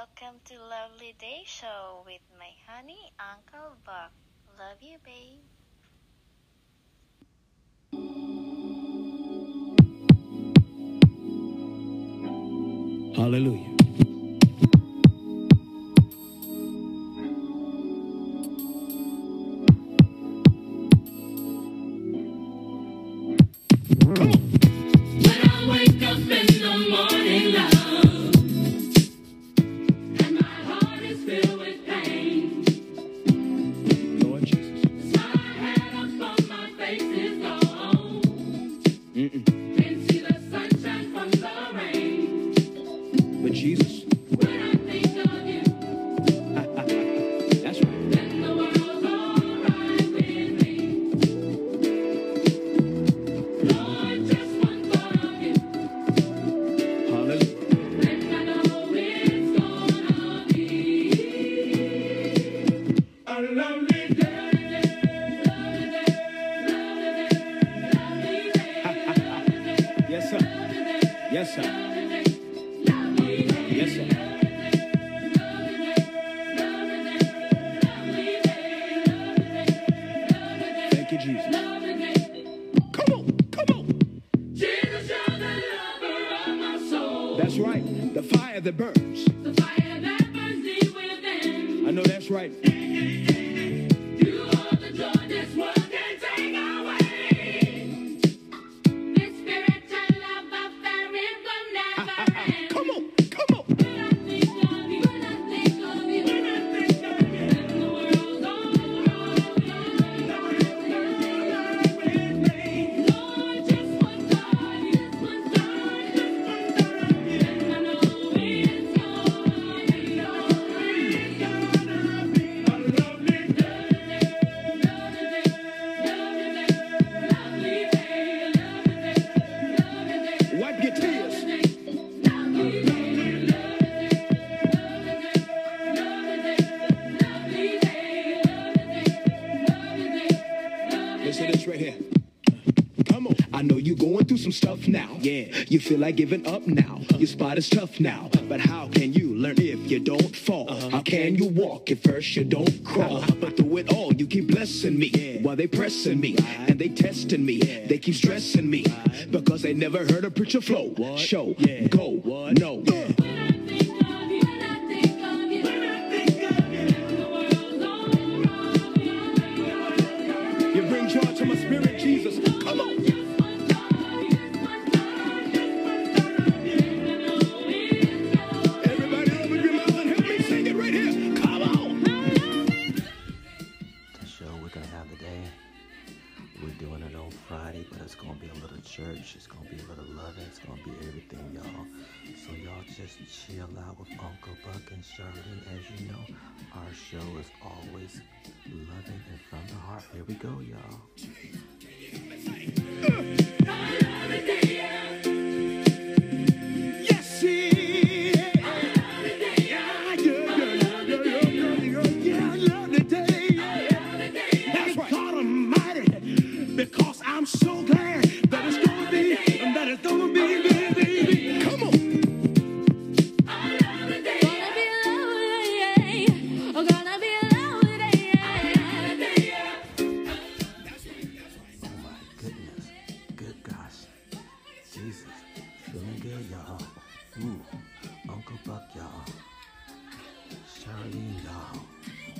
Welcome to Lovely Day Show with my honey, Uncle Buck. Love you, babe. Hallelujah. some stuff now. Yeah, you feel like giving up now. Your spot is tough now. But how can you learn if you don't fall? Uh-huh. How can you walk if first you don't crawl? Uh-huh. But through it all, you keep blessing me while they pressing me. And they testing me. They keep stressing me. Because they never heard a preacher flow, show, go, no. Jesus. Benga y'all. Ooh. Uncle Buck y'all. Charlene y'all.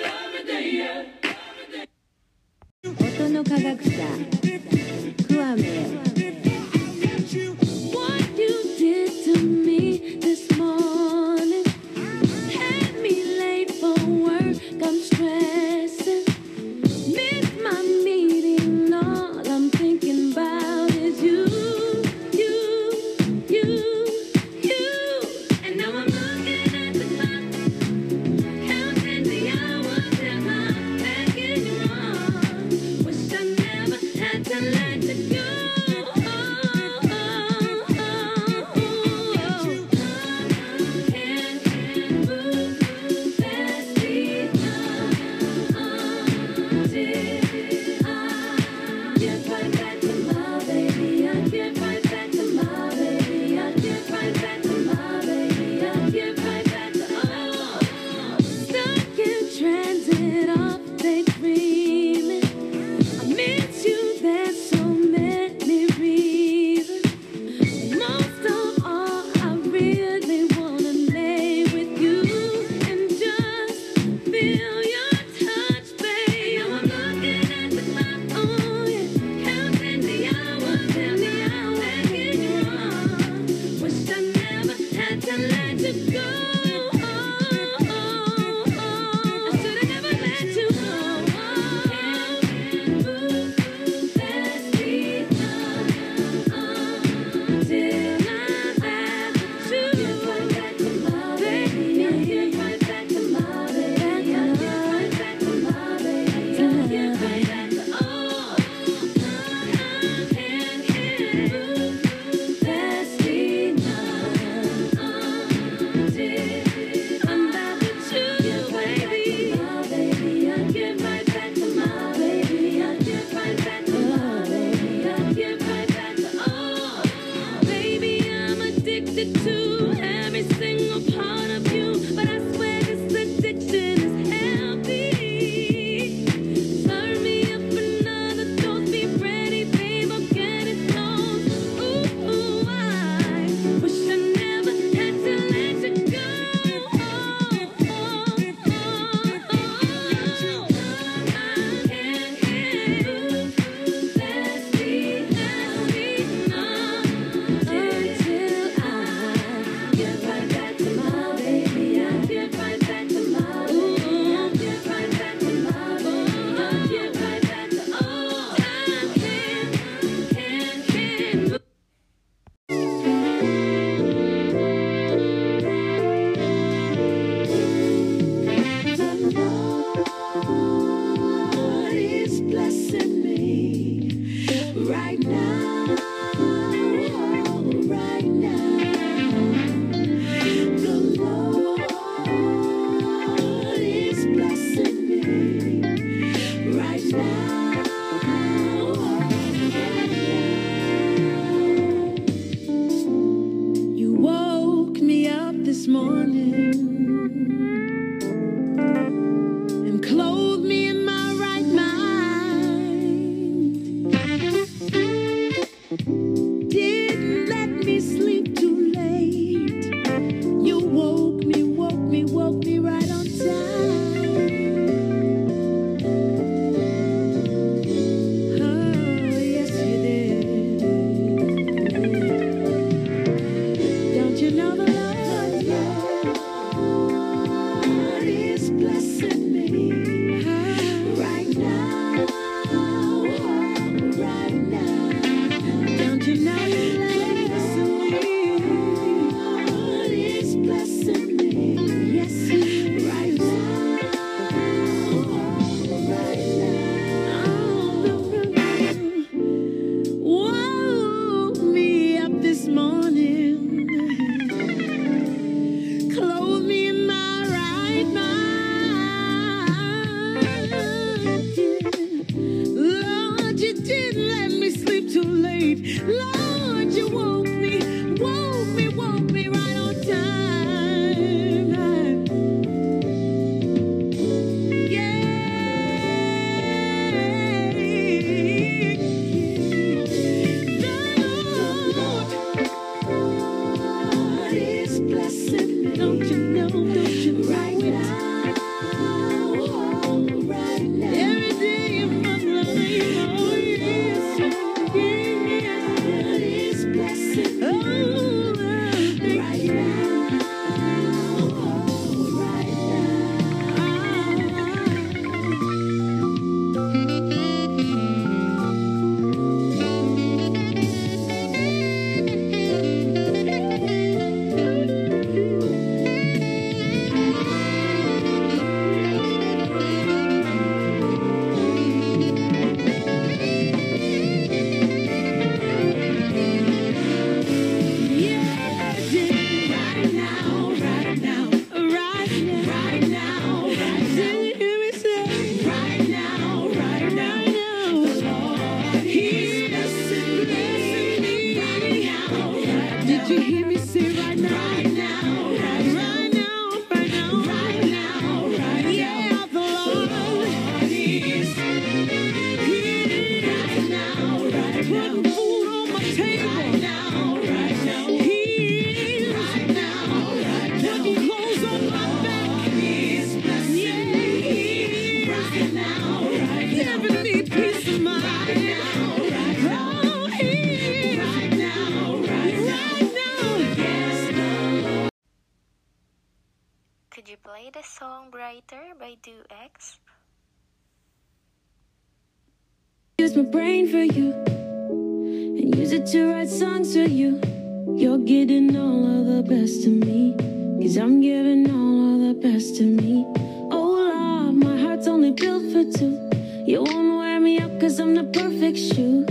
Cause I'm giving all of the best to me. Oh Lord, my heart's only built for two. You won't wear me up cause I'm the perfect shoe.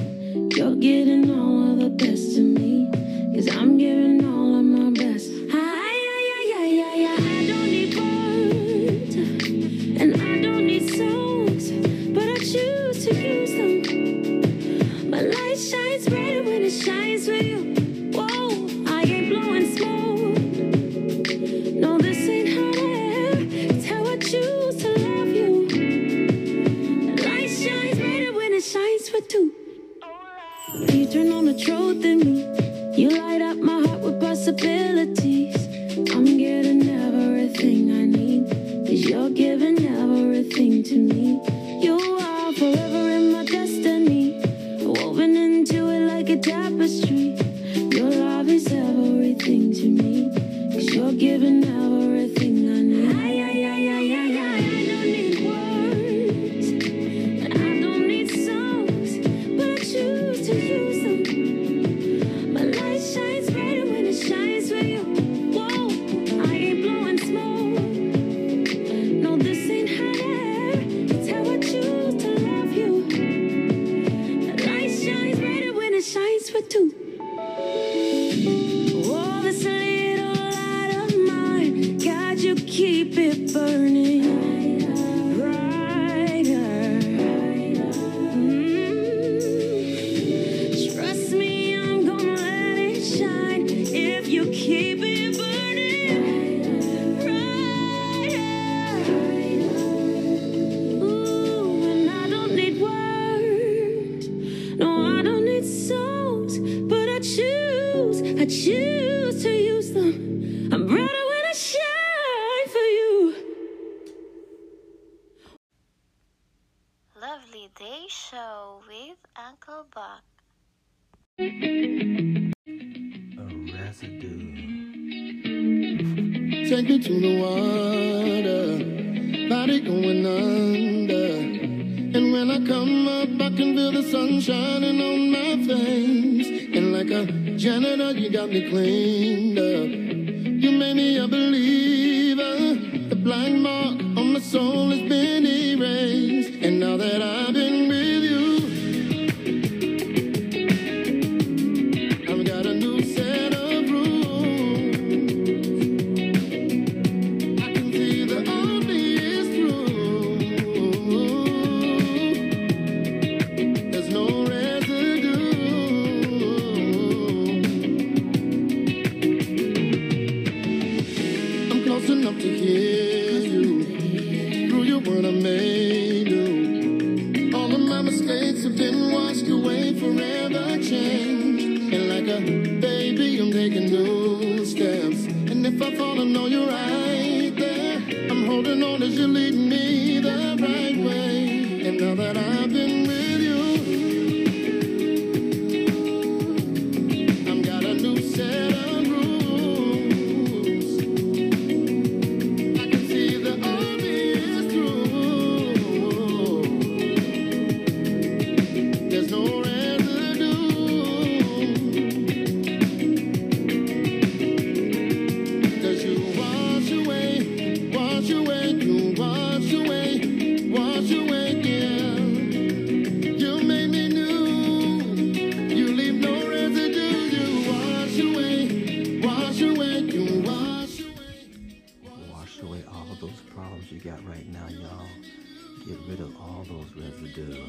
You're getting all of the best to me. Cause I'm giving given hour Show with Uncle Buck. A residue. Take me to the water, body going under. And when I come up, I can feel the sun shining on my face. And like a janitor, you got me cleaned up. You made me a believer. The black mark on my soul has been erased. And now that I something give. those problems you got right now, y'all. Get rid of all those residue.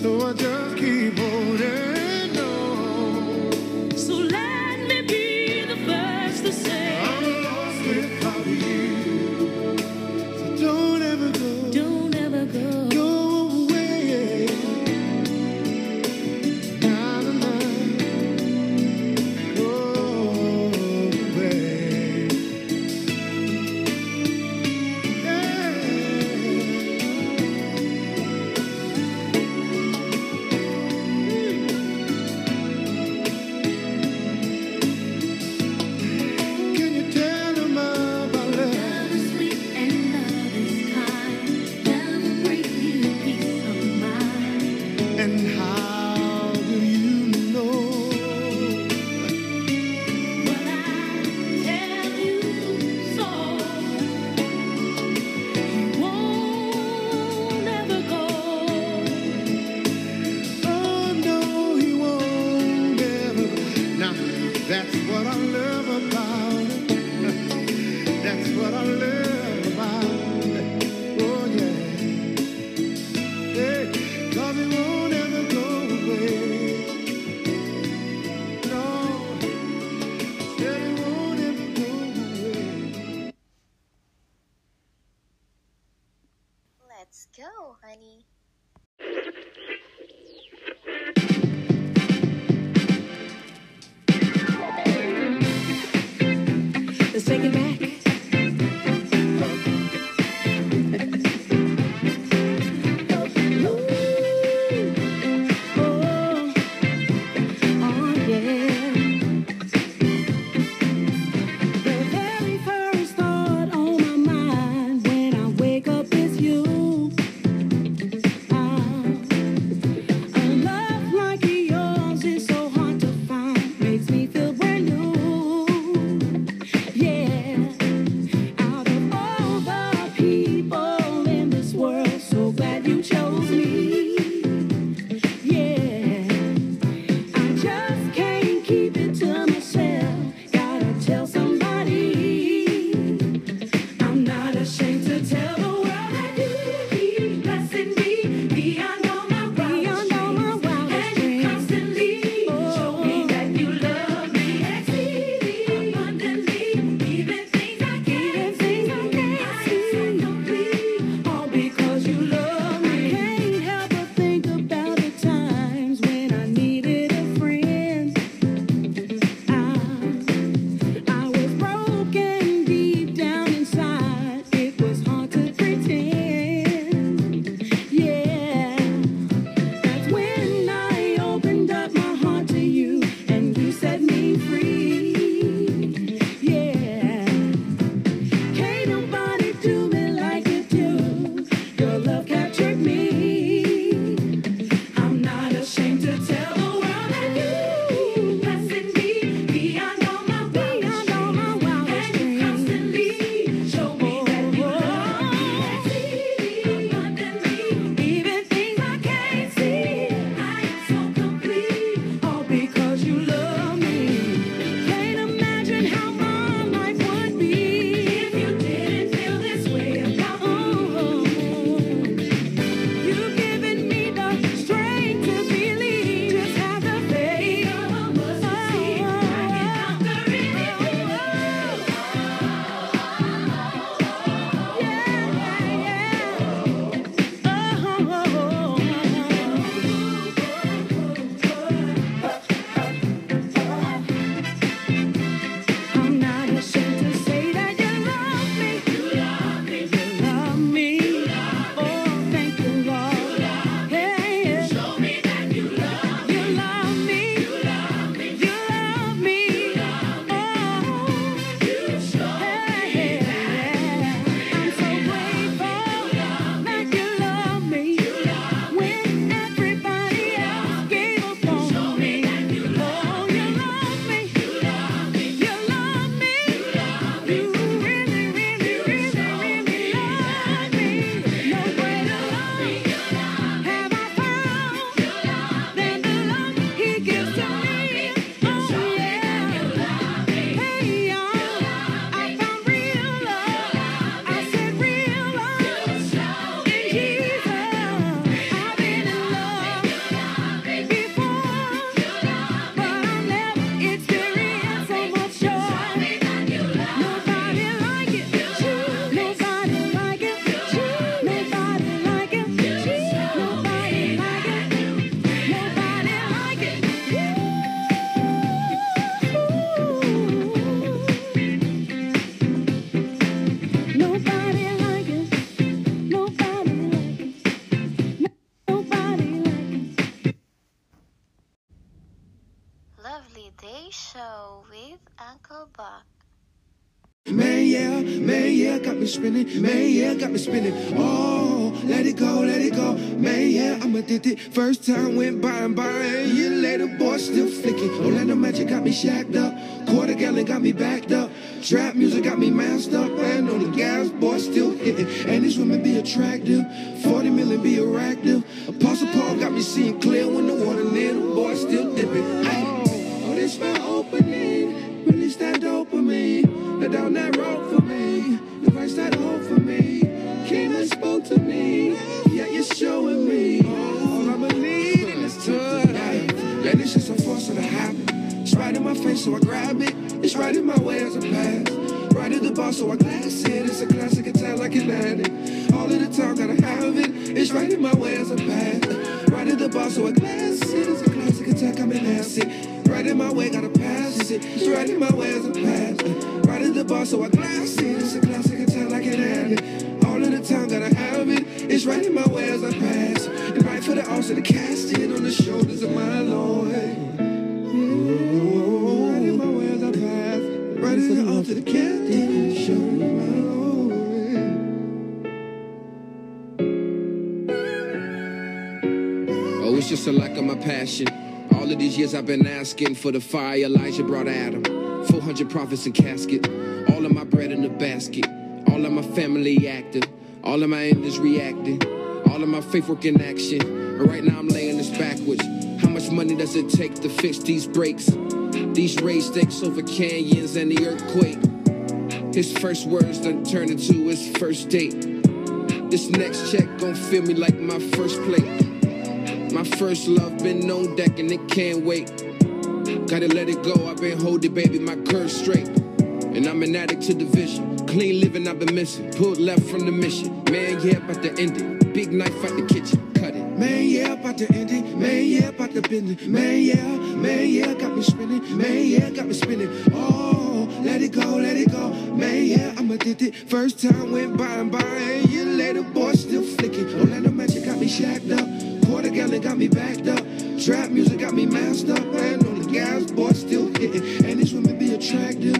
So I just keep on. Oh, let it go, let it go. Man, yeah, I'm addicted. First time went by and by, and a year later, boy, still flicking. Orlando Magic got me shacked up. Quarter gallon got me backed up. Trap music got me masked up. And on the gas, boy, still hitting. And this woman be attractive. 40 million be attractive. Apostle Paul got me seeing clear when the water near the boy, still dipping. Hey. Oh, this my opening. Release that dopamine. Let down that rope for me. The Christ that hope for me. So I grab it. It's right in my way as I pass. Right at the bar, so I glass it. It's a classic attack like an addict. All of the time, gotta have it. It's right in my way as I pass. Right at the bar, so I glass it. It's a classic attack, I'm an acid. Right in my way, gotta pass it. It's right in my way as I pass. Right at the bar, so I glass it. It's a classic attack like an addict. All of the time, gotta have it. It's right in my way as I pass. And right for the altar to cast it on the shoulders of my Lord. Ooh, Right in the to cast it on the shoulders of my Lord. Oh, it's just a lack of my passion. All of these years I've been asking for the fire Elijah brought Adam. 400 prophets in casket. All of my bread in the basket. All of my family active. All of my enemies reacting. All of my faith work in action. And right now I'm laying this backwards. How much money does it take to fix these breaks? These raised stakes over canyons and the earthquake. His first words done turned into his first date. This next check gon' feel me like my first plate. My first love been on deck and it can't wait. Gotta let it go, I've been holding baby, my curve straight. And I'm an addict to the vision. Clean living I've been missing. Pulled left from the mission. Man, yeah, about to end it. Big knife out the kitchen, cut it. Man, yeah, about to end it. Man, yeah, about to bend it. Man, yeah, man, yeah, got me spinning. Man, yeah, got me spinning. Oh, let it go, let it go. Man, yeah, I'm addicted. First time went by and by, and you later, boy, still flicking. Orlando Magic got me shacked up. Quarter gallon got me backed up. Trap music got me masked up. And on the gas, boy, still hitting. And these women be attractive.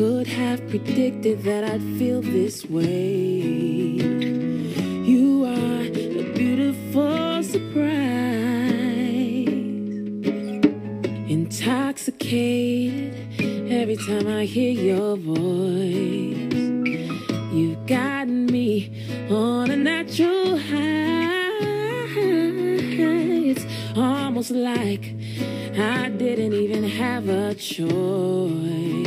Could have predicted that I'd feel this way. You are a beautiful surprise intoxicated every time I hear your voice. You've gotten me on a natural high. It's almost like I didn't even have a choice.